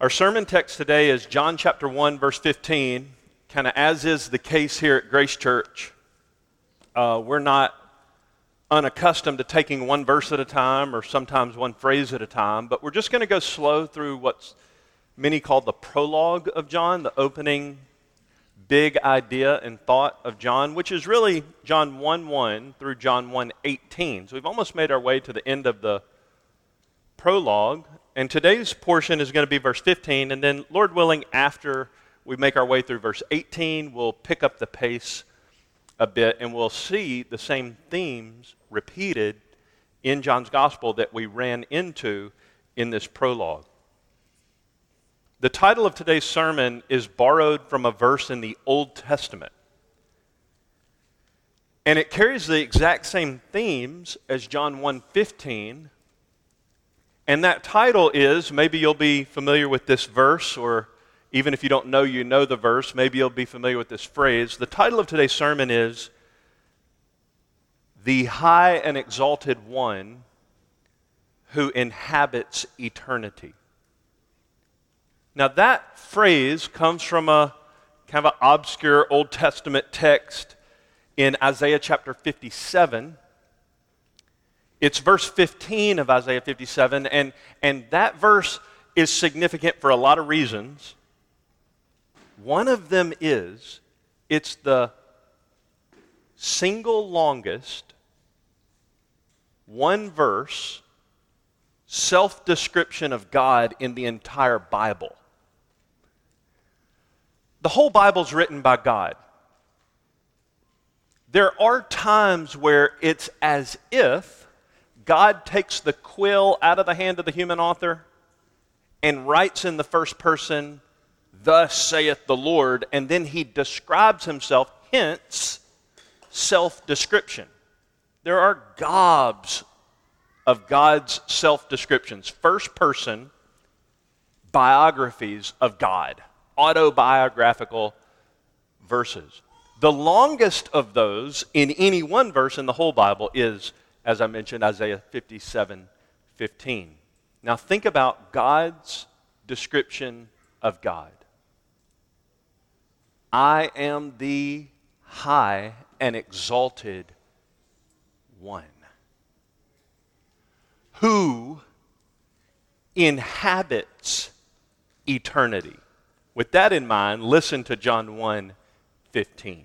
Our sermon text today is John chapter 1, verse 15. Kind of as is the case here at Grace Church, uh, we're not unaccustomed to taking one verse at a time or sometimes one phrase at a time, but we're just going to go slow through what's many call the prologue of John, the opening big idea and thought of John, which is really John 1 1 through John 1 18. So we've almost made our way to the end of the prologue. And today's portion is going to be verse 15. And then, Lord willing, after we make our way through verse 18, we'll pick up the pace a bit and we'll see the same themes repeated in John's gospel that we ran into in this prologue. The title of today's sermon is borrowed from a verse in the Old Testament. And it carries the exact same themes as John 1:15. And that title is maybe you'll be familiar with this verse or even if you don't know you know the verse, maybe you'll be familiar with this phrase. The title of today's sermon is The High and Exalted One who inhabits eternity. Now, that phrase comes from a kind of an obscure Old Testament text in Isaiah chapter 57. It's verse 15 of Isaiah 57, and, and that verse is significant for a lot of reasons. One of them is it's the single longest one verse self description of God in the entire Bible. The whole Bible's written by God. There are times where it's as if God takes the quill out of the hand of the human author and writes in the first person, Thus saith the Lord, and then he describes himself, hence self description. There are gobs of God's self descriptions, first person biographies of God autobiographical verses. The longest of those in any one verse in the whole Bible is, as I mentioned, Isaiah 57 15. Now think about God's description of God. I am the high and exalted one who inhabits eternity. With that in mind, listen to John 1 15.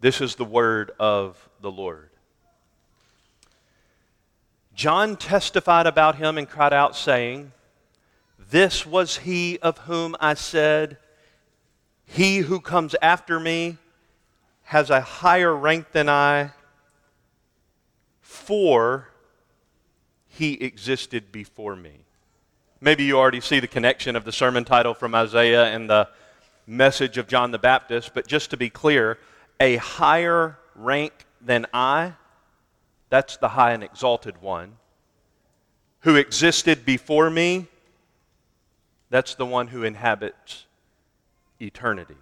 This is the word of the Lord. John testified about him and cried out, saying, This was he of whom I said, He who comes after me has a higher rank than I, for he existed before me. Maybe you already see the connection of the sermon title from Isaiah and the message of John the Baptist, but just to be clear, a higher rank than I, that's the high and exalted one, who existed before me, that's the one who inhabits eternity.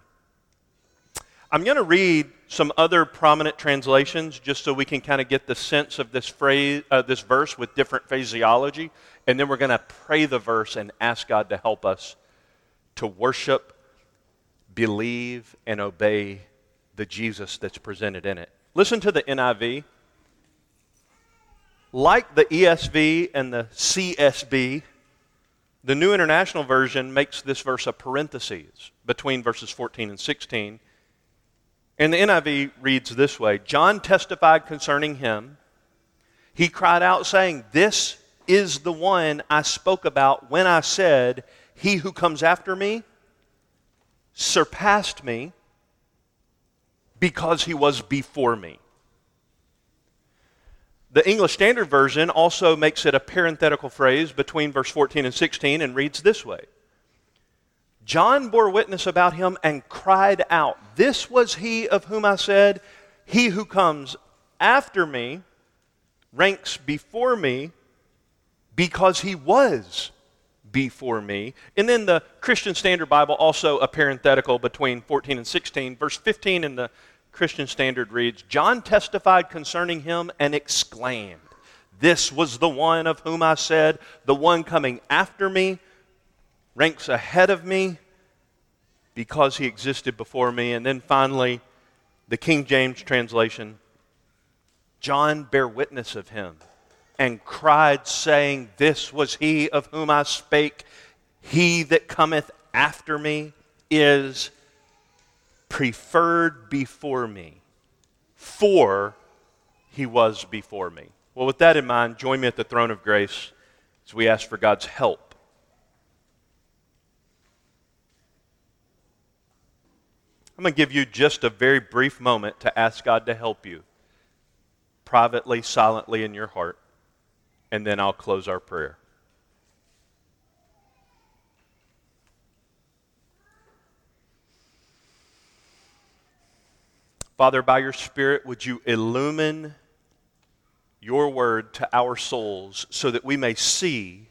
I'm going to read some other prominent translations just so we can kind of get the sense of this phrase, uh, this verse with different phraseology, and then we're going to pray the verse and ask God to help us to worship, believe, and obey the Jesus that's presented in it. Listen to the NIV. Like the ESV and the CSB, the New International Version makes this verse a parenthesis between verses 14 and 16 and the NIV reads this way John testified concerning him. He cried out, saying, This is the one I spoke about when I said, He who comes after me surpassed me because he was before me. The English Standard Version also makes it a parenthetical phrase between verse 14 and 16 and reads this way John bore witness about him and cried out, This was he of whom I said, He who comes after me ranks before me because he was before me. And then the Christian Standard Bible, also a parenthetical between 14 and 16. Verse 15 in the Christian Standard reads John testified concerning him and exclaimed, This was the one of whom I said, The one coming after me ranks ahead of me because he existed before me. And then finally, the King James translation John bare witness of him and cried, saying, This was he of whom I spake. He that cometh after me is preferred before me, for he was before me. Well, with that in mind, join me at the throne of grace as we ask for God's help. I'm going to give you just a very brief moment to ask God to help you, privately, silently in your heart, and then I'll close our prayer. Father, by your Spirit, would you illumine your word to our souls so that we may see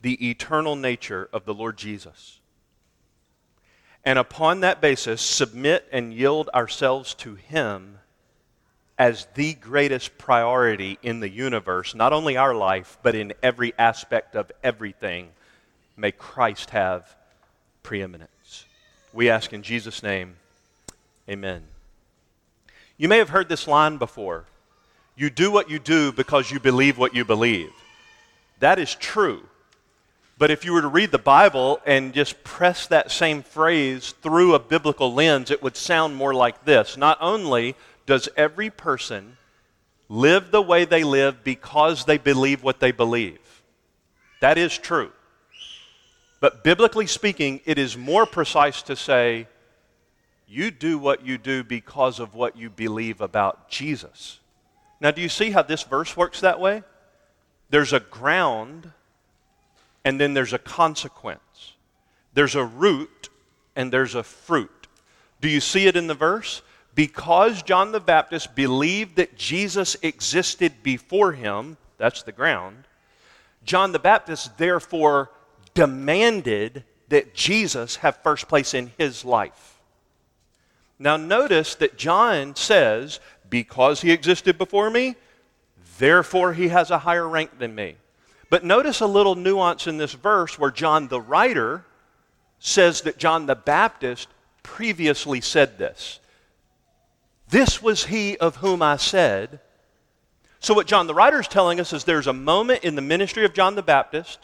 the eternal nature of the Lord Jesus? And upon that basis, submit and yield ourselves to Him as the greatest priority in the universe, not only our life, but in every aspect of everything. May Christ have preeminence. We ask in Jesus' name, Amen. You may have heard this line before You do what you do because you believe what you believe. That is true. But if you were to read the Bible and just press that same phrase through a biblical lens, it would sound more like this. Not only does every person live the way they live because they believe what they believe, that is true. But biblically speaking, it is more precise to say you do what you do because of what you believe about Jesus. Now, do you see how this verse works that way? There's a ground, and then there's a consequence. There's a root, and there's a fruit. Do you see it in the verse? Because John the Baptist believed that Jesus existed before him, that's the ground, John the Baptist therefore demanded that Jesus have first place in his life. Now, notice that John says, because he existed before me, therefore he has a higher rank than me. But notice a little nuance in this verse where John the writer says that John the Baptist previously said this. This was he of whom I said. So, what John the writer is telling us is there's a moment in the ministry of John the Baptist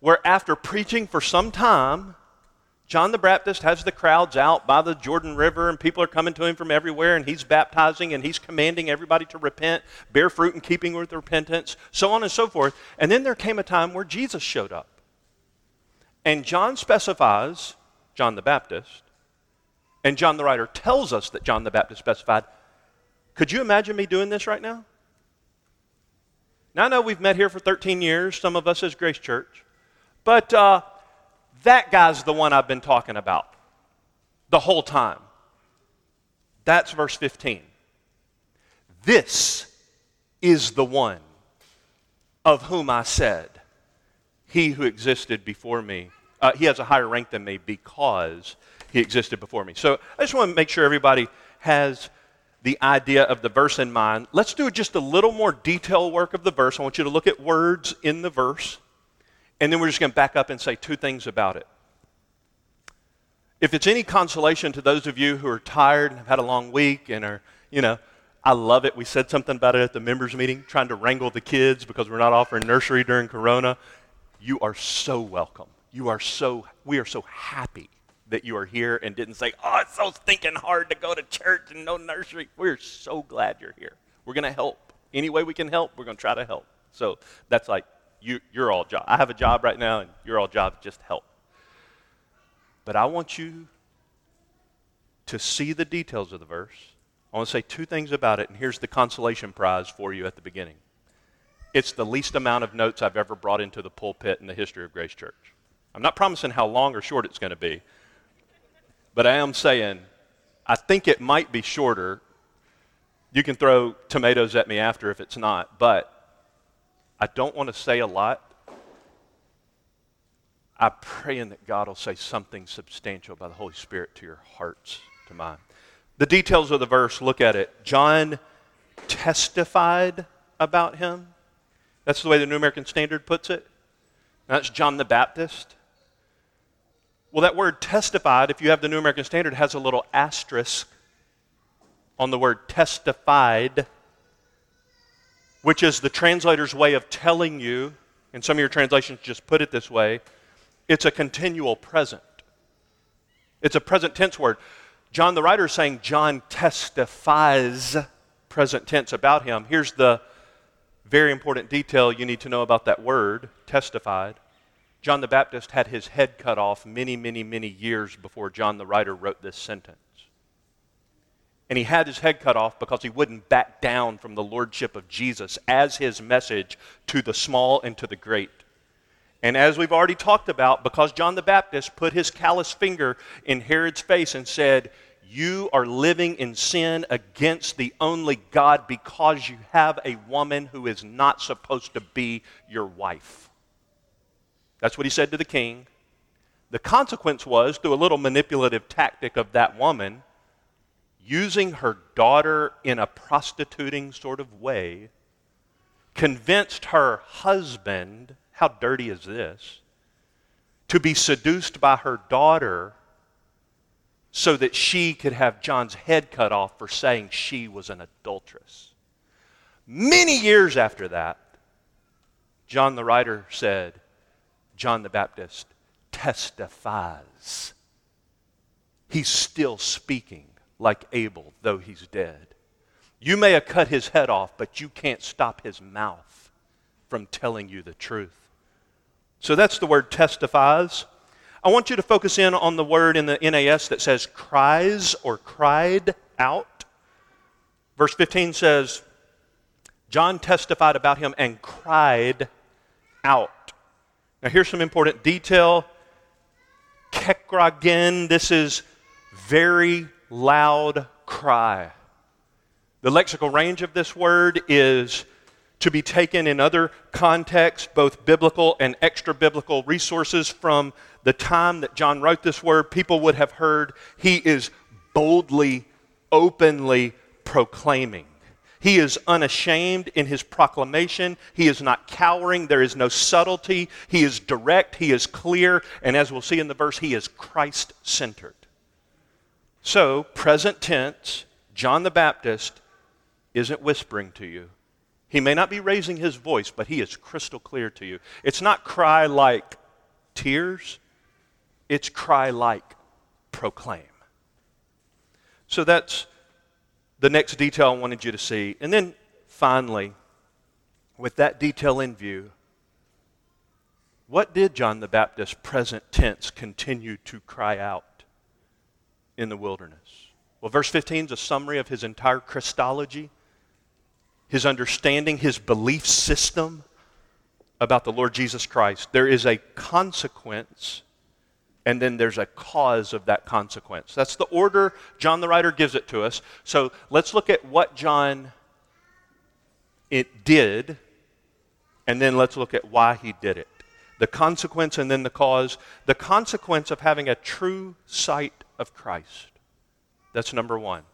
where, after preaching for some time, John the Baptist has the crowds out by the Jordan River, and people are coming to him from everywhere, and he's baptizing and he's commanding everybody to repent, bear fruit in keeping with repentance, so on and so forth. And then there came a time where Jesus showed up. And John specifies, John the Baptist, and John the writer tells us that John the Baptist specified. Could you imagine me doing this right now? Now, I know we've met here for 13 years, some of us as Grace Church, but uh, that guy's the one I've been talking about the whole time. That's verse 15. This is the one of whom I said, He who existed before me, uh, he has a higher rank than me because he existed before me. So I just want to make sure everybody has the idea of the verse in mind. Let's do just a little more detailed work of the verse. I want you to look at words in the verse. And then we're just going to back up and say two things about it. If it's any consolation to those of you who are tired and have had a long week and are, you know, I love it. We said something about it at the members' meeting, trying to wrangle the kids because we're not offering nursery during Corona. You are so welcome. You are so, we are so happy that you are here and didn't say, oh, it's so stinking hard to go to church and no nursery. We're so glad you're here. We're going to help. Any way we can help, we're going to try to help. So that's like you, your all job. I have a job right now, and your all job just help. But I want you to see the details of the verse. I want to say two things about it, and here's the consolation prize for you at the beginning. It's the least amount of notes I've ever brought into the pulpit in the history of Grace Church. I'm not promising how long or short it's going to be, but I am saying I think it might be shorter. You can throw tomatoes at me after if it's not, but I don't want to say a lot. I'm praying that God will say something substantial by the Holy Spirit to your hearts, to mine. The details of the verse, look at it. John testified about him. That's the way the New American Standard puts it. That's John the Baptist. Well, that word testified, if you have the New American Standard, has a little asterisk on the word testified, which is the translator's way of telling you, and some of your translations just put it this way it's a continual present. It's a present tense word. John the writer is saying John testifies present tense about him. Here's the very important detail you need to know about that word, testified. John the Baptist had his head cut off many, many, many years before John the writer wrote this sentence. And he had his head cut off because he wouldn't back down from the lordship of Jesus as his message to the small and to the great. And as we've already talked about, because John the Baptist put his callous finger in Herod's face and said, You are living in sin against the only God because you have a woman who is not supposed to be your wife. That's what he said to the king. The consequence was, through a little manipulative tactic of that woman, using her daughter in a prostituting sort of way, convinced her husband how dirty is this? To be seduced by her daughter so that she could have John's head cut off for saying she was an adulteress. Many years after that, John the writer said, John the Baptist testifies. He's still speaking like Abel, though he's dead. You may have cut his head off, but you can't stop his mouth from telling you the truth. So that's the word testifies. I want you to focus in on the word in the NAS that says cries or cried out. Verse 15 says, John testified about him and cried out. Now, here's some important detail. Kekragen, this is very loud cry. The lexical range of this word is to be taken in other contexts, both biblical and extra biblical resources from the time that John wrote this word, people would have heard he is boldly, openly proclaiming. He is unashamed in his proclamation. He is not cowering. There is no subtlety. He is direct. He is clear. And as we'll see in the verse, he is Christ centered. So, present tense, John the Baptist isn't whispering to you. He may not be raising his voice, but he is crystal clear to you. It's not cry like tears, it's cry like proclaim. So that's the next detail I wanted you to see. And then finally, with that detail in view, what did John the Baptist, present tense, continue to cry out in the wilderness? Well, verse 15 is a summary of his entire Christology his understanding, his belief system about the Lord Jesus Christ. There is a consequence, and then there's a cause of that consequence. That's the order John the writer gives it to us. So let's look at what John it did, and then let's look at why he did it. The consequence and then the cause. The consequence of having a true sight of Christ. That's number one.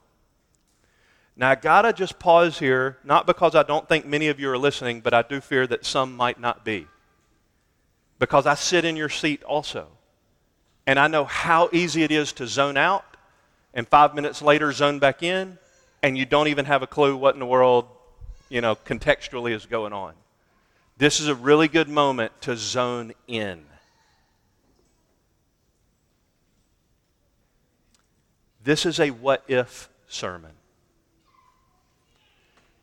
Now, I gotta just pause here, not because I don't think many of you are listening, but I do fear that some might not be. Because I sit in your seat also. And I know how easy it is to zone out and five minutes later zone back in, and you don't even have a clue what in the world, you know, contextually is going on. This is a really good moment to zone in. This is a what if sermon.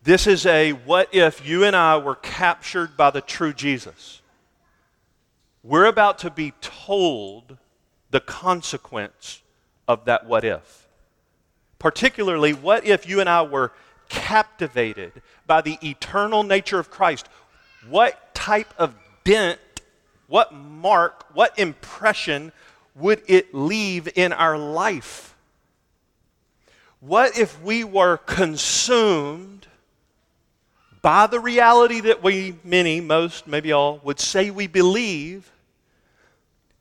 This is a what if you and I were captured by the true Jesus. We're about to be told the consequence of that what if. Particularly, what if you and I were captivated by the eternal nature of Christ? What type of dent, what mark, what impression would it leave in our life? What if we were consumed by the reality that we, many, most, maybe all, would say we believe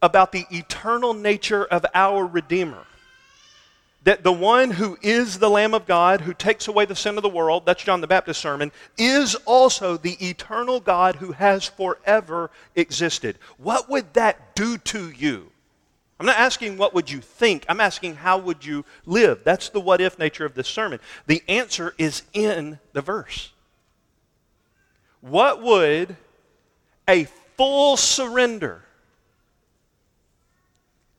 about the eternal nature of our Redeemer. That the one who is the Lamb of God, who takes away the sin of the world, that's John the Baptist sermon, is also the eternal God who has forever existed. What would that do to you? I'm not asking what would you think. I'm asking how would you live. That's the what if nature of this sermon. The answer is in the verse. What would a full surrender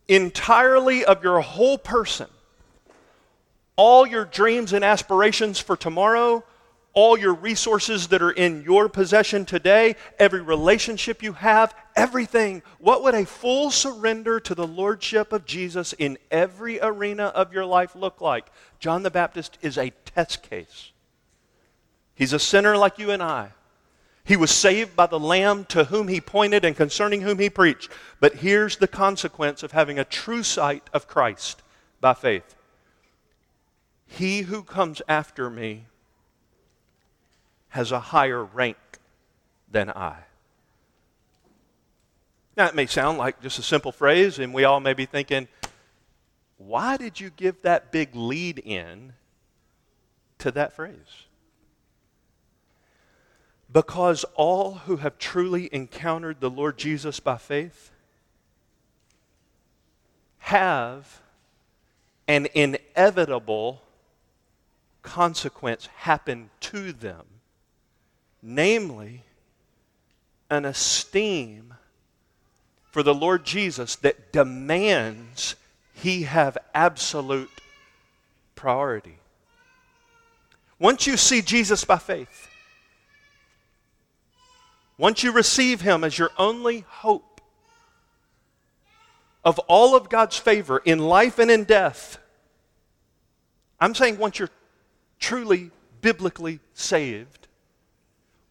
entirely of your whole person, all your dreams and aspirations for tomorrow, all your resources that are in your possession today, every relationship you have, everything. What would a full surrender to the Lordship of Jesus in every arena of your life look like? John the Baptist is a test case. He's a sinner like you and I. He was saved by the Lamb to whom he pointed and concerning whom he preached. But here's the consequence of having a true sight of Christ by faith He who comes after me has a higher rank than I. Now, it may sound like just a simple phrase, and we all may be thinking, why did you give that big lead in to that phrase? Because all who have truly encountered the Lord Jesus by faith have an inevitable consequence happen to them namely, an esteem for the Lord Jesus that demands he have absolute priority. Once you see Jesus by faith, once you receive him as your only hope of all of God's favor in life and in death, I'm saying once you're truly biblically saved,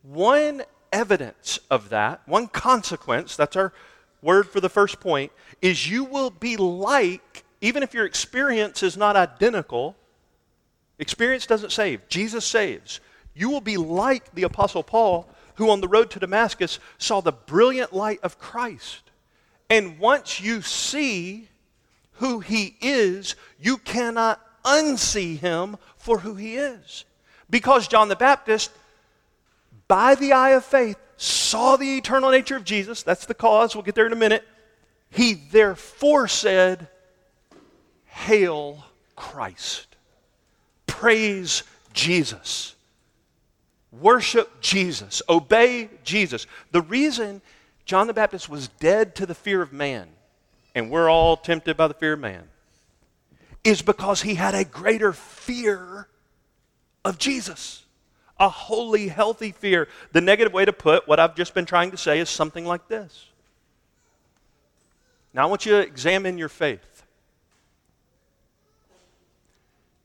one evidence of that, one consequence, that's our word for the first point, is you will be like, even if your experience is not identical, experience doesn't save, Jesus saves. You will be like the Apostle Paul, who on the road to Damascus saw the brilliant light of Christ. And once you see who he is, you cannot unsee him for who he is. Because John the Baptist by the eye of faith, saw the eternal nature of Jesus. That's the cause. We'll get there in a minute. He therefore said, Hail Christ. Praise Jesus. Worship Jesus. Obey Jesus. The reason John the Baptist was dead to the fear of man, and we're all tempted by the fear of man, is because he had a greater fear of Jesus a holy, healthy fear. The negative way to put what I've just been trying to say is something like this. Now, I want you to examine your faith.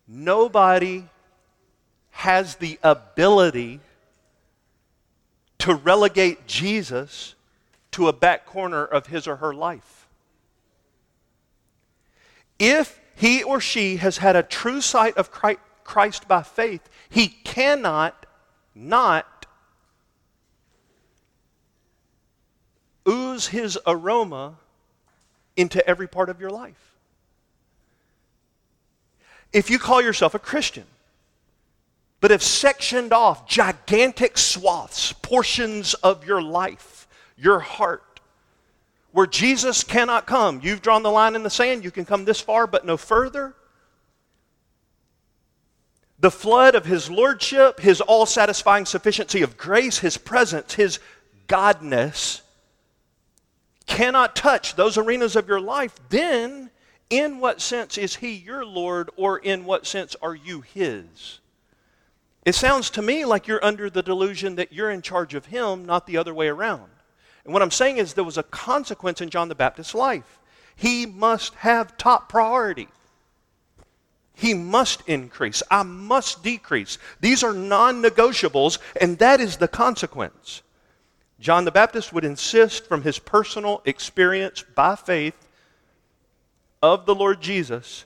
Nobody has the ability to relegate Jesus to a back corner of his or her life. If he or she has had a true sight of Christ by faith, he cannot not ooze his aroma into every part of your life. If you call yourself a Christian, but have sectioned off gigantic swaths, portions of your life, your heart, where Jesus cannot come, you've drawn the line in the sand, you can come this far but no further the flood of His Lordship, His all satisfying sufficiency of grace, His presence, His Godness cannot touch those arenas of your life, then in what sense is He your Lord or in what sense are you His? It sounds to me like you're under the delusion that you're in charge of Him, not the other way around. And what I'm saying is there was a consequence in John the Baptist's life. He must have top priority. He must increase. I must decrease. These are non negotiables, and that is the consequence. John the Baptist would insist from his personal experience by faith of the Lord Jesus,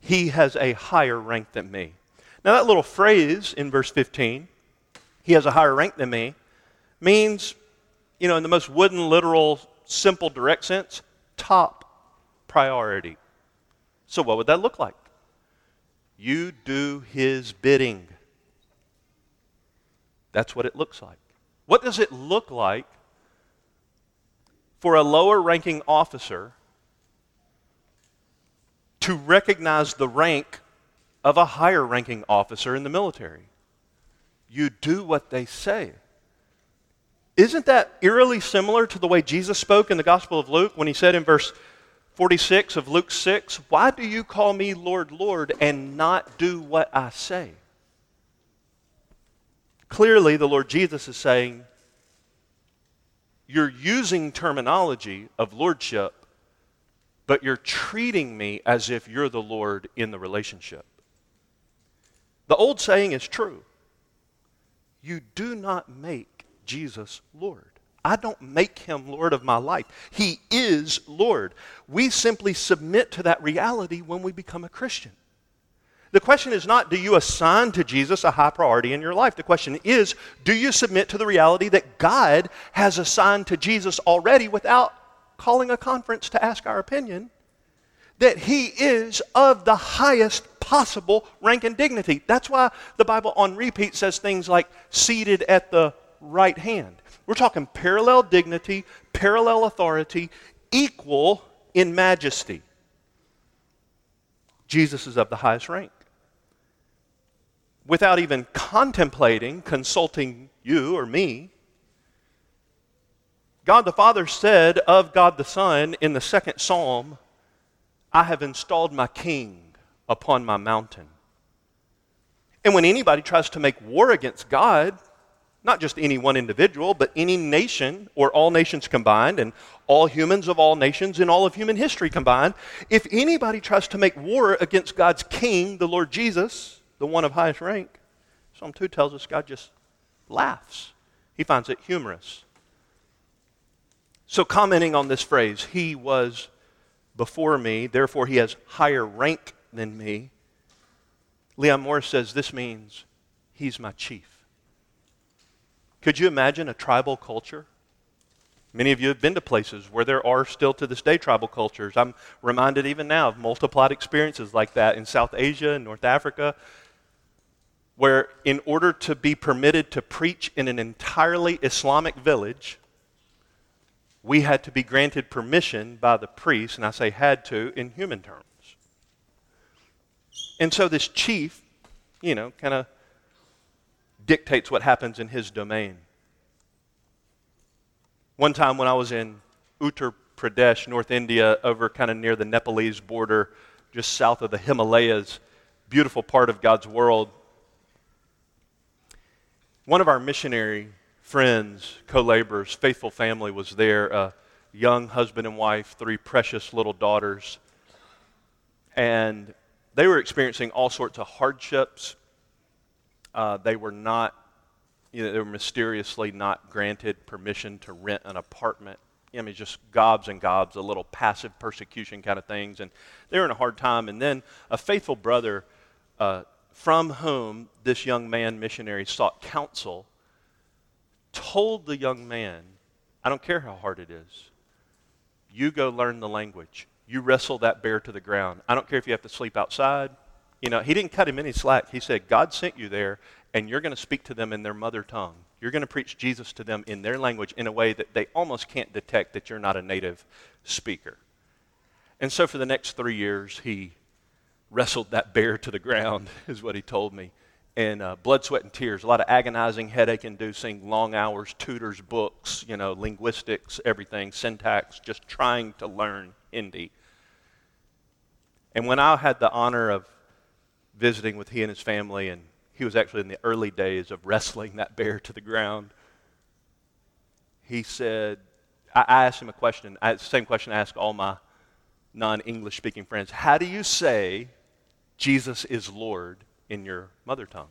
he has a higher rank than me. Now, that little phrase in verse 15, he has a higher rank than me, means, you know, in the most wooden, literal, simple, direct sense, top priority. So, what would that look like? You do his bidding. That's what it looks like. What does it look like for a lower ranking officer to recognize the rank of a higher ranking officer in the military. You do what they say. Isn't that eerily similar to the way Jesus spoke in the Gospel of Luke when he said in verse 46 of Luke 6, Why do you call me Lord, Lord, and not do what I say? Clearly, the Lord Jesus is saying, You're using terminology of lordship, but you're treating me as if you're the Lord in the relationship. The old saying is true. You do not make Jesus Lord. I don't make him Lord of my life. He is Lord. We simply submit to that reality when we become a Christian. The question is not, do you assign to Jesus a high priority in your life? The question is, do you submit to the reality that God has assigned to Jesus already without calling a conference to ask our opinion? That he is of the highest possible rank and dignity. That's why the Bible on repeat says things like seated at the right hand. We're talking parallel dignity, parallel authority, equal in majesty. Jesus is of the highest rank. Without even contemplating, consulting you or me, God the Father said of God the Son in the second psalm, I have installed my king upon my mountain. And when anybody tries to make war against God, not just any one individual, but any nation or all nations combined, and all humans of all nations in all of human history combined. If anybody tries to make war against God's king, the Lord Jesus, the one of highest rank, Psalm 2 tells us God just laughs. He finds it humorous. So, commenting on this phrase, he was before me, therefore he has higher rank than me, Leon Morris says this means he's my chief. Could you imagine a tribal culture? Many of you have been to places where there are still to this day tribal cultures. I'm reminded even now of multiplied experiences like that in South Asia and North Africa, where in order to be permitted to preach in an entirely Islamic village, we had to be granted permission by the priest, and I say had to in human terms. And so this chief, you know, kind of dictates what happens in his domain. One time when I was in Uttar Pradesh, North India, over kind of near the Nepalese border, just south of the Himalayas, beautiful part of God's world. One of our missionary friends, co laborers, faithful family was there, a young husband and wife, three precious little daughters. And they were experiencing all sorts of hardships uh, they were not, you know, they were mysteriously not granted permission to rent an apartment. I mean, just gobs and gobs of little passive persecution kind of things. And they were in a hard time. And then a faithful brother uh, from whom this young man missionary sought counsel told the young man, I don't care how hard it is, you go learn the language. You wrestle that bear to the ground. I don't care if you have to sleep outside. You know, he didn't cut him any slack. He said, God sent you there, and you're going to speak to them in their mother tongue. You're going to preach Jesus to them in their language in a way that they almost can't detect that you're not a native speaker. And so for the next three years, he wrestled that bear to the ground, is what he told me. And uh, blood, sweat, and tears, a lot of agonizing, headache inducing, long hours, tutors, books, you know, linguistics, everything, syntax, just trying to learn Hindi. And when I had the honor of visiting with he and his family, and he was actually in the early days of wrestling that bear to the ground. He said, I, asked him a question, same question I ask all my non English speaking friends How do you say Jesus is Lord in your mother tongue?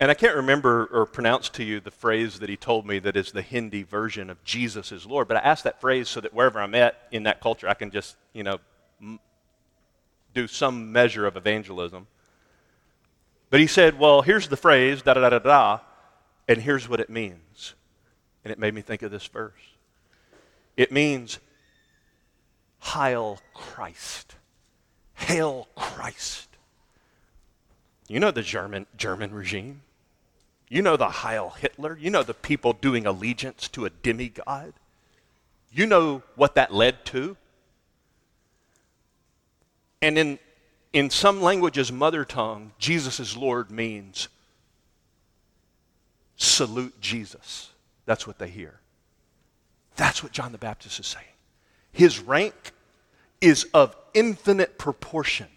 And I can't remember or pronounce to you the phrase that he told me that is the Hindi version of Jesus is Lord, but I asked that phrase so that wherever I'm at in that culture, I can just, you know, do some measure of evangelism. But he said, Well, here's the phrase, da da da da da, and here's what it means. And it made me think of this verse. It means, Hail Christ. Hail Christ. You know the German, German regime. You know the Heil Hitler. You know the people doing allegiance to a demigod. You know what that led to. And in, in some languages, mother tongue, Jesus is Lord means salute Jesus. That's what they hear. That's what John the Baptist is saying. His rank is of infinite proportion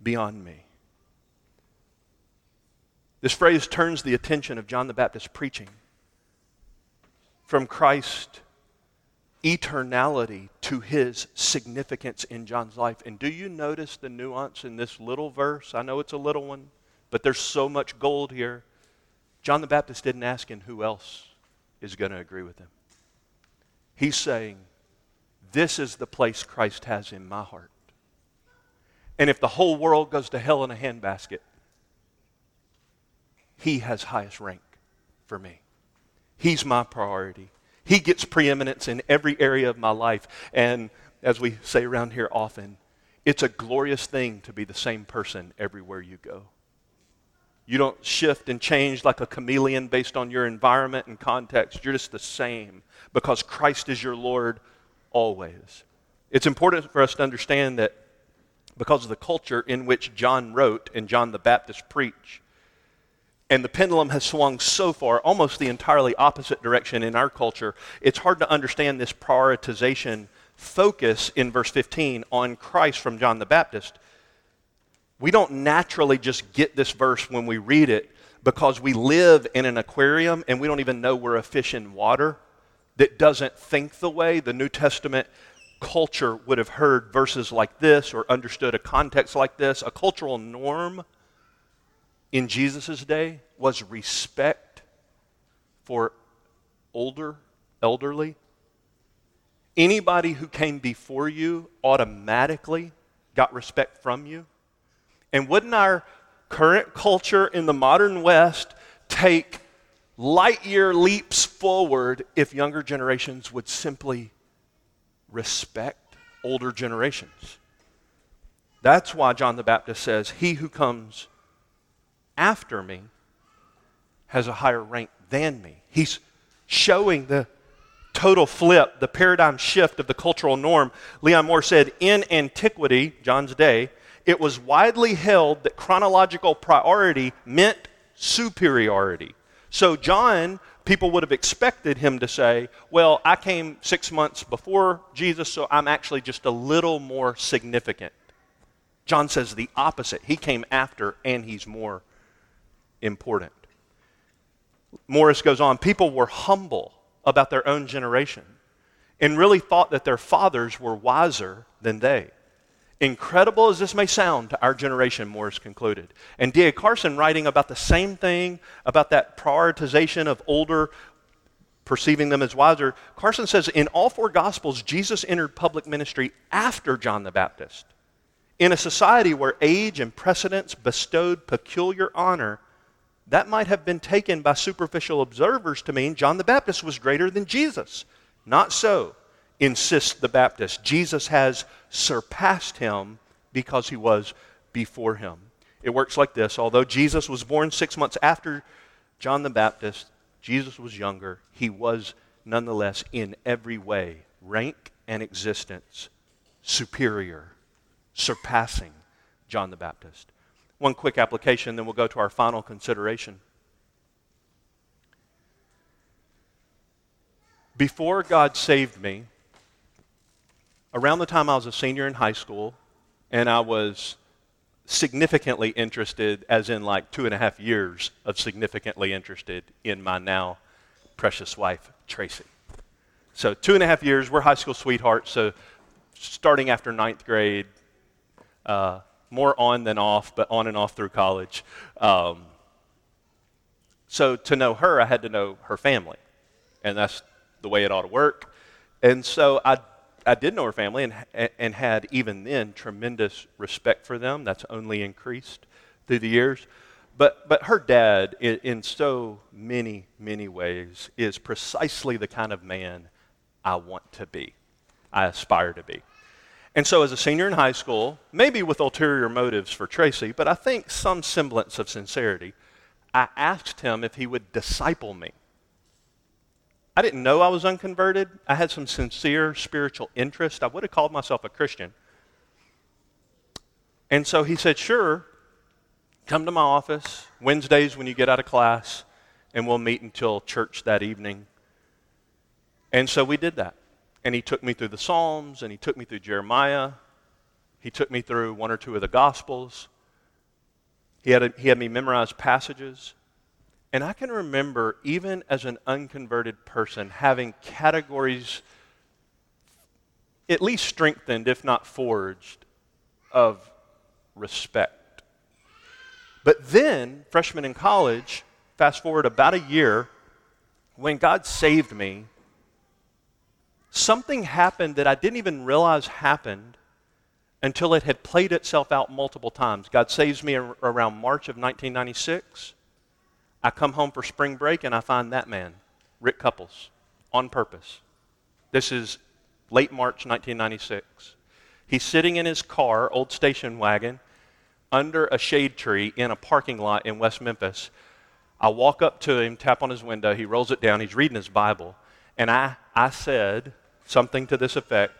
beyond me. This phrase turns the attention of John the Baptist preaching from Christ eternality to his significance in John's life. And do you notice the nuance in this little verse? I know it's a little one, but there's so much gold here. John the Baptist didn't ask him who else is going to agree with him. He's saying, This is the place Christ has in my heart. And if the whole world goes to hell in a handbasket, he has highest rank for me. He's my priority. He gets preeminence in every area of my life. And as we say around here often, it's a glorious thing to be the same person everywhere you go. You don't shift and change like a chameleon based on your environment and context. You're just the same because Christ is your Lord always. It's important for us to understand that because of the culture in which John wrote and John the Baptist preached, and the pendulum has swung so far, almost the entirely opposite direction in our culture, it's hard to understand this prioritization focus in verse 15 on Christ from John the Baptist. We don't naturally just get this verse when we read it because we live in an aquarium and we don't even know we're a fish in water that doesn't think the way the New Testament culture would have heard verses like this or understood a context like this. A cultural norm in Jesus' day was respect for older, elderly. Anybody who came before you automatically got respect from you. And wouldn't our current culture in the modern West take light year leaps forward if younger generations would simply respect older generations? That's why John the Baptist says, He who comes after me has a higher rank than me. He's showing the total flip, the paradigm shift of the cultural norm. Leon Morris said, In antiquity, John's day, it was widely held that chronological priority meant superiority. So, John, people would have expected him to say, Well, I came six months before Jesus, so I'm actually just a little more significant. John says the opposite. He came after, and he's more important. Morris goes on people were humble about their own generation and really thought that their fathers were wiser than they. Incredible as this may sound to our generation, Morris concluded. And D.A. Carson, writing about the same thing, about that prioritization of older, perceiving them as wiser, Carson says in all four Gospels, Jesus entered public ministry after John the Baptist. In a society where age and precedence bestowed peculiar honor that might have been taken by superficial observers to mean John the Baptist was greater than Jesus. Not so, insists the Baptist. Jesus has surpassed him because he was before him. It works like this although Jesus was born six months after John the Baptist, Jesus was younger. He was nonetheless in every way, rank and existence, superior, surpassing John the Baptist. One quick application, then we'll go to our final consideration. Before God saved me, around the time I was a senior in high school, and I was significantly interested, as in like two and a half years of significantly interested in my now precious wife, Tracy. So, two and a half years, we're high school sweethearts. So, starting after ninth grade, uh, more on than off, but on and off through college. Um, so to know her, I had to know her family, and that's the way it ought to work. And so I, I did know her family and, and had even then tremendous respect for them. That's only increased through the years. But, but her dad, in, in so many, many ways, is precisely the kind of man I want to be, I aspire to be. And so, as a senior in high school, maybe with ulterior motives for Tracy, but I think some semblance of sincerity, I asked him if he would disciple me. I didn't know I was unconverted. I had some sincere spiritual interest. I would have called myself a Christian. And so he said, Sure, come to my office Wednesdays when you get out of class, and we'll meet until church that evening. And so we did that. And he took me through the Psalms, and he took me through Jeremiah. He took me through one or two of the Gospels. He had, a, he had me memorize passages. And I can remember, even as an unconverted person, having categories at least strengthened, if not forged, of respect. But then, freshman in college, fast forward about a year, when God saved me, something happened that I didn't even realize happened until it had played itself out multiple times. God saves me around March of 1996. I come home for spring break and I find that man, Rick Couples, on purpose. This is late March 1996. He's sitting in his car, old station wagon, under a shade tree in a parking lot in West Memphis. I walk up to him, tap on his window, he rolls it down, he's reading his Bible, and I, I said something to this effect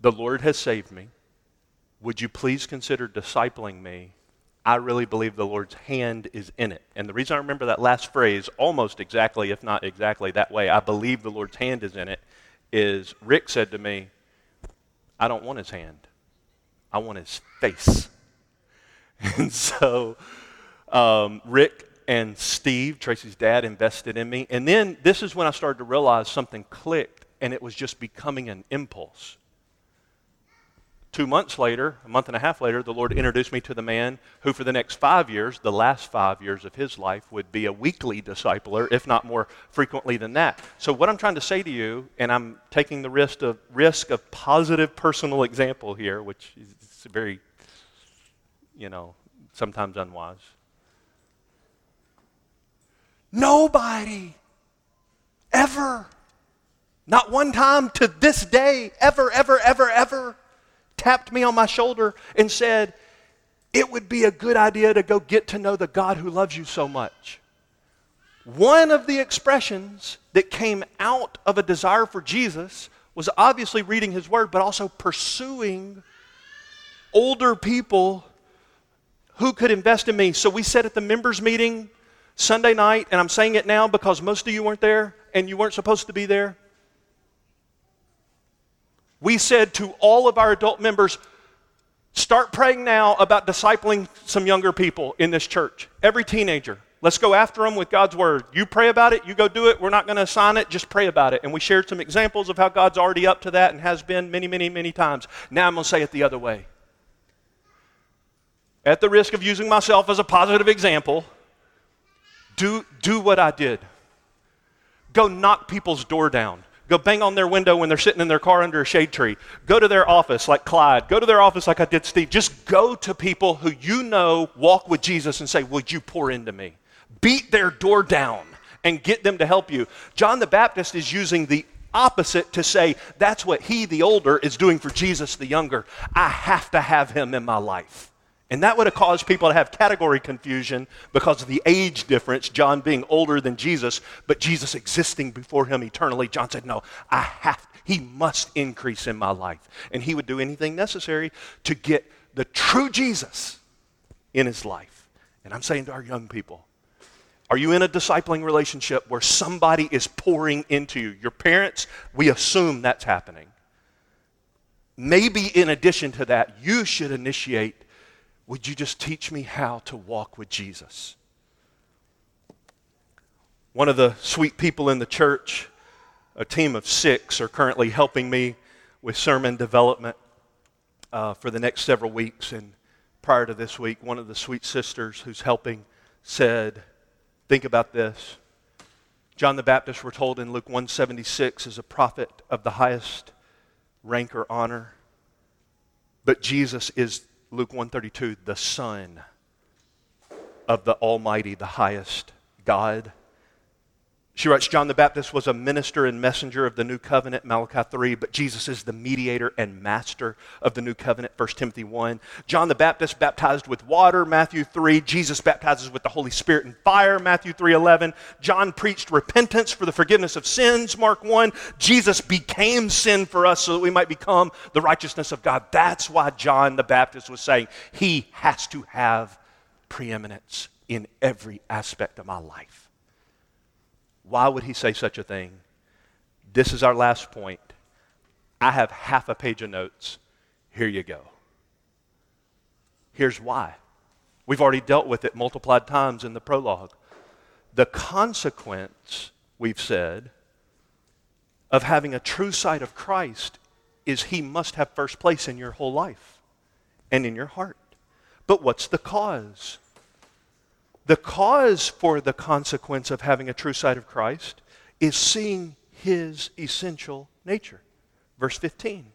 The Lord has saved me. Would you please consider discipling me? I really believe the Lord's hand is in it. And the reason I remember that last phrase almost exactly, if not exactly that way, I believe the Lord's hand is in it, is Rick said to me, I don't want his hand. I want his face. And so um, Rick and Steve, Tracy's dad, invested in me. And then this is when I started to realize something clicked and it was just becoming an impulse. Two months later, a month and a half later, the Lord introduced me to the man who, for the next five years, the last five years of his life, would be a weekly discipler, if not more frequently than that. So, what I'm trying to say to you, and I'm taking the risk of, risk of positive personal example here, which is very, you know, sometimes unwise. Nobody ever, not one time to this day, ever, ever, ever, ever tapped me on my shoulder and said, It would be a good idea to go get to know the God who loves you so much. One of the expressions that came out of a desire for Jesus was obviously reading his word, but also pursuing older people who could invest in me. So we said at the members' meeting Sunday night, and I'm saying it now because most of you weren't there and you weren't supposed to be there we said to all of our adult members, start praying now about discipling some younger people in this church. Every teenager. Let's go after them with God's word. You pray about it, you go do it. We're not going to assign it, just pray about it. And we shared some examples of how God's already up to that and has been many, many, many times. Now I'm going to say it the other way. At the risk of using myself as a positive example, do, do what I did. Go knock people's door down. Go bang on their window when they're sitting in their car under a shade tree. Go to their office like Clyde. Go to their office like I did Steve. Just go to people who you know walk with Jesus and say, Would you pour into me? Beat their door down and get them to help you. John the Baptist is using the opposite to say, That's what he, the older, is doing for Jesus, the younger. I have to have him in my life. And that would have caused people to have category confusion because of the age difference, John being older than Jesus, but Jesus existing before him eternally. John said, No, I have, he must increase in my life. And he would do anything necessary to get the true Jesus in his life. And I'm saying to our young people, are you in a discipling relationship where somebody is pouring into you? Your parents, we assume that's happening. Maybe in addition to that, you should initiate would you just teach me how to walk with Jesus? One of the sweet people in the church, a team of six, are currently helping me with sermon development uh, for the next several weeks. And prior to this week, one of the sweet sisters who's helping said, Think about this. John the Baptist, we're told in Luke 176, is a prophet of the highest rank or honor. But Jesus is Luke 132, the Son of the Almighty, the highest God. She writes John the Baptist was a minister and messenger of the new covenant, Malachi 3, but Jesus is the mediator and master of the new covenant, 1 Timothy 1. John the Baptist baptized with water, Matthew 3. Jesus baptizes with the Holy Spirit and fire, Matthew 3:11. John preached repentance for the forgiveness of sins, Mark 1. Jesus became sin for us so that we might become the righteousness of God. That's why John the Baptist was saying he has to have preeminence in every aspect of my life. Why would he say such a thing? This is our last point. I have half a page of notes. Here you go. Here's why. We've already dealt with it multiplied times in the prologue. The consequence, we've said, of having a true sight of Christ is he must have first place in your whole life and in your heart. But what's the cause? The cause for the consequence of having a true sight of Christ is seeing his essential nature. Verse 15.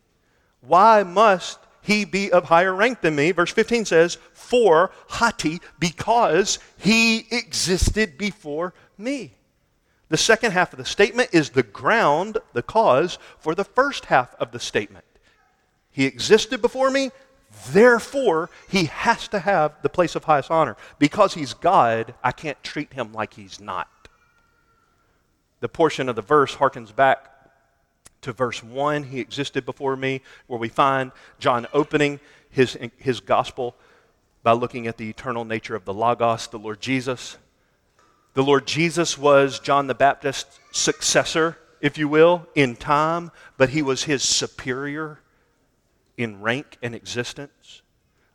Why must he be of higher rank than me? Verse 15 says, For hoti, because he existed before me. The second half of the statement is the ground, the cause, for the first half of the statement. He existed before me, Therefore, he has to have the place of highest honor. Because he's God, I can't treat him like he's not. The portion of the verse harkens back to verse 1, he existed before me, where we find John opening his, his gospel by looking at the eternal nature of the Logos, the Lord Jesus. The Lord Jesus was John the Baptist's successor, if you will, in time, but he was his superior in rank and existence.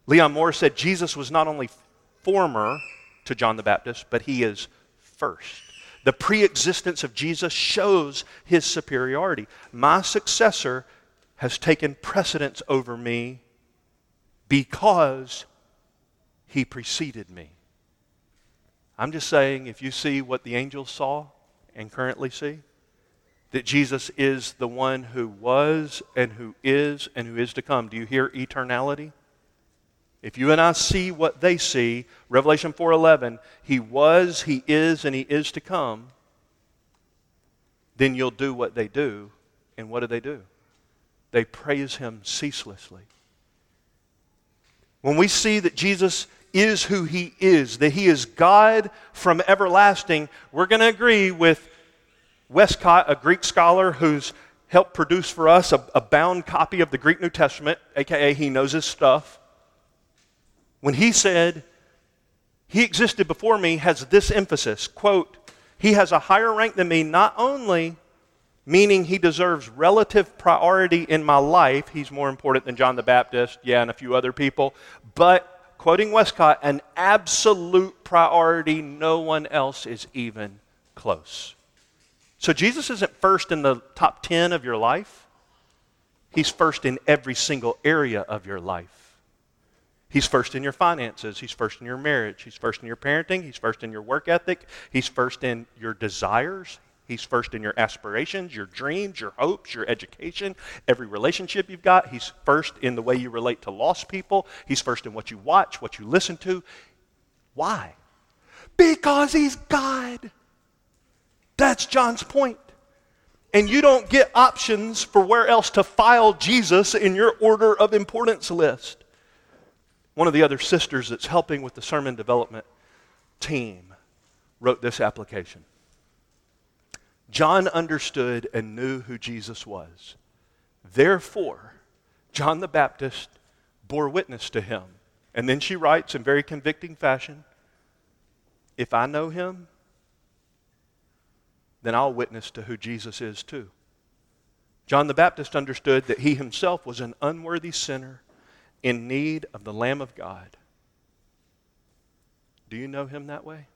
Leon Morris said Jesus was not only former to John the Baptist, but he is first. The pre existence of Jesus shows his superiority. My successor has taken precedence over me because he preceded me. I'm just saying, if you see what the angels saw and currently see, that Jesus is the one who was and who is and who is to come. Do you hear eternality? If you and I see what they see, Revelation 4:11, he was, he is and he is to come, then you'll do what they do. And what do they do? They praise him ceaselessly. When we see that Jesus is who he is, that he is God from everlasting, we're going to agree with Westcott, a Greek scholar who's helped produce for us a, a, bound copy of the Greek New Testament, aka he knows his stuff, when he said, He existed before me, has this emphasis quote, He has a higher rank than me, not only meaning he deserves relative priority in my life, he's more important than John the Baptist, yeah, and a few other people, but quoting Westcott, an absolute priority, no one else is even close. So Jesus isn't first in the top 10 of your life. He's first in every single area of your life. He's first in your finances. He's first in your marriage. He's first in your parenting. He's first in your work ethic. He's first in your desires. He's first in your aspirations, your dreams, your hopes, your education, every relationship you've got. He's first in the way you relate to lost people. He's first in what you watch, what you listen to. Why? Because He's God. That's John's point. And you don't get options for where else to file Jesus in your order of importance list. One of the other sisters that's helping with the sermon development team wrote this application. John understood and knew who Jesus was. Therefore, John the Baptist bore witness to him. And then she writes in very convicting fashion If I know him, then I'll witness to who Jesus is too. John the Baptist understood that he himself was an unworthy sinner in need of the Lamb of God. Do you know him that way?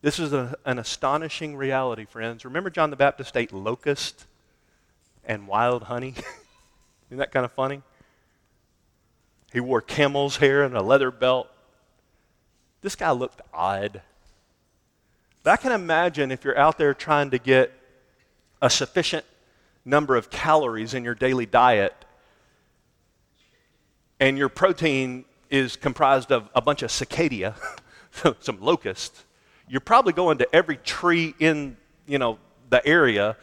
This is a, an astonishing reality, friends. Remember, John the Baptist ate locust and wild honey? Isn't that kind of funny? He wore camel's hair and a leather belt. This guy looked odd. But I can imagine if you're out there trying to get a sufficient number of calories in your daily diet and your protein is comprised of a bunch of cicada, some locusts, you're probably going to every tree in, you know, the area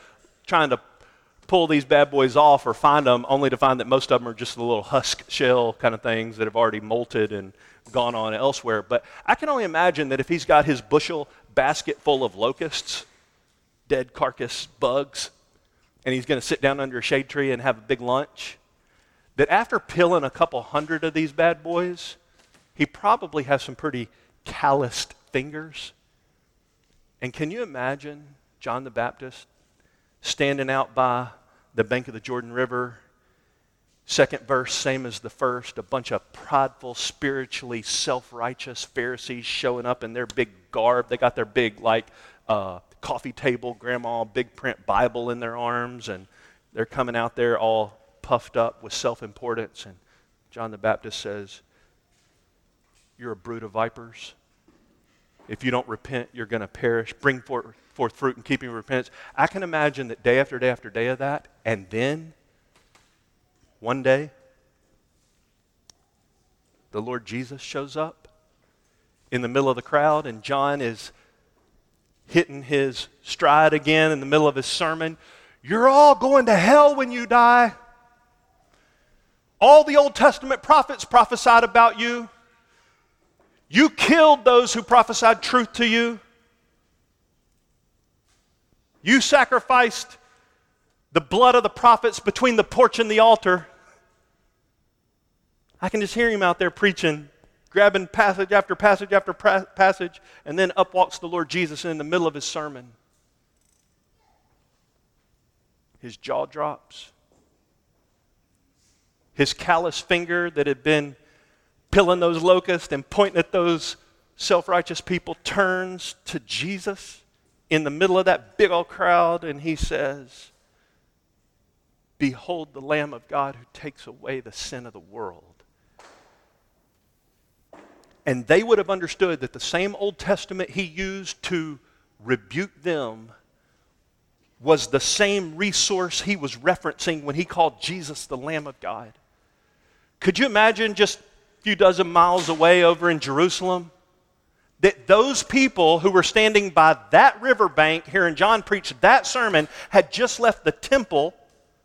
trying to pull these bad boys off or find them, only to find that most of them are just the little husk shell kind of things that have already molted and gone on elsewhere. But I can only imagine that if he's got his bushel basket full of locusts, dead carcass bugs, and he's going to sit down under a shade tree and have a big lunch, that after peeling a couple hundred of these bad boys, he probably has some pretty calloused fingers. And can you imagine John the Baptist standing out by the bank of the Jordan River? Second verse, same as the first, a bunch of prideful, spiritually self righteous Pharisees showing up in their big garb. They got their big, like, uh, coffee table, grandma, big print Bible in their arms, and they're coming out there all puffed up with self importance. And John the Baptist says, You're a brood of vipers. If you don't repent, you're going to perish. Bring forth, forth fruit in keeping repentance. I can imagine that day after day after day of that, and then one day, the Lord Jesus shows up in the middle of the crowd, and John is hitting his stride again in the middle of his sermon. You're all going to hell when you die. All the Old Testament prophets prophesied about you. You killed those who prophesied truth to you. You sacrificed the blood of the prophets between the porch and the altar. I can just hear him out there preaching grabbing passage after passage after passage, and then up walks the Lord Jesus in the middle of his sermon. His jaw drops. His callous finger that had been pilling those locusts and pointing at those self righteous people turns to Jesus in the middle of that big old crowd, and he says, Behold the Lamb of God who takes away the sin of the world. And they would have understood that the same Old Testament he used to rebuke them was the same resource he was referencing when he called Jesus the Lamb of God. Could you imagine just a few dozen miles away over in Jerusalem? That those people who were standing by that riverbank, hearing John preach that sermon, had just left the temple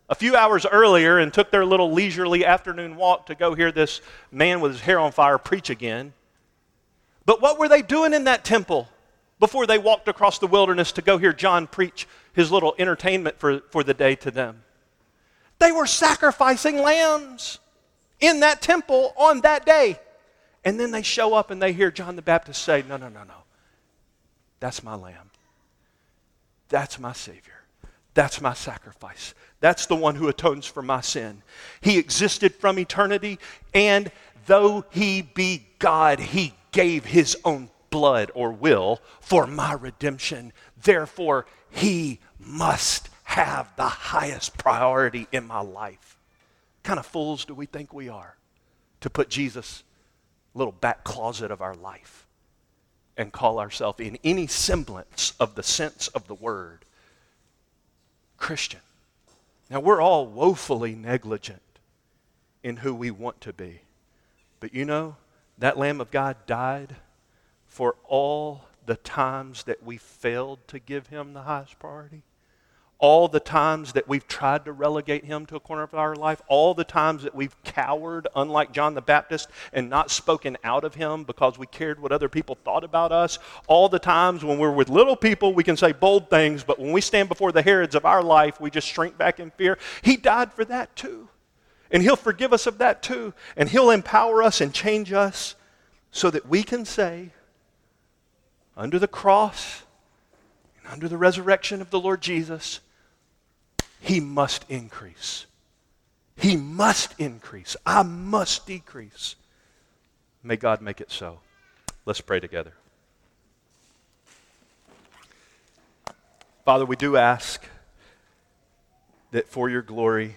a few hours earlier and took their little leisurely afternoon walk to go hear this man with his hair on fire preach again. But what were they doing in that temple before they walked across the wilderness to go hear John preach his little entertainment for, for the day to them? They were sacrificing lambs in that temple on that day. And then they show up and they hear John the Baptist say, No, no, no, no. That's my lamb. That's my Savior. That's my sacrifice. That's the one who atones for my sin. He existed from eternity, and though he be God, he gave his own blood or will for my redemption. Therefore, he must have the highest priority in my life. What kind of fools do we think we are to put Jesus little back closet of our life and call ourselves in any semblance of the sense of the word Christian. Now we're all woefully negligent in who we want to be. But you know, that Lamb of God died for all the times that we failed to give him the highest priority, all the times that we've tried to relegate him to a corner of our life, all the times that we've cowered, unlike John the Baptist, and not spoken out of him because we cared what other people thought about us, all the times when we're with little people, we can say bold things, but when we stand before the Herods of our life, we just shrink back in fear. He died for that too. And He'll forgive us of that too. And He'll empower us and change us so that we can say, under the cross and under the resurrection of the Lord Jesus, He must increase. He must increase. I must decrease. May God make it so. Let's pray together. Father, we do ask that for your glory,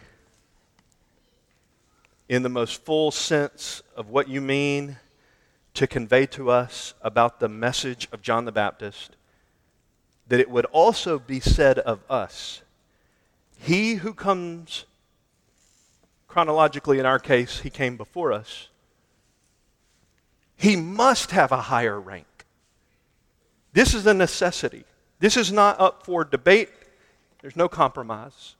in the most full sense of what you mean to convey to us about the message of John the Baptist, that it would also be said of us He who comes, chronologically in our case, he came before us, he must have a higher rank This is a necessity. This is not up for debate. There's no compromise.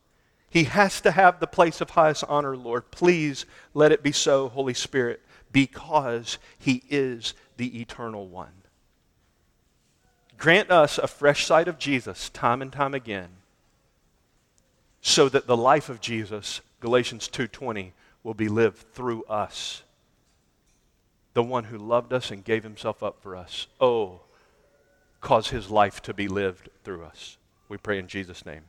He has to have the place of highest honor, Lord. Please let it be so, Holy Spirit, because He is the eternal one. Grant us a fresh sight of Jesus time and time again so that the life of Jesus, Galatians 2:20, will be lived through us. The one who loved us and gave himself up for us. Oh, cause his life to be lived through us. We pray in Jesus' name.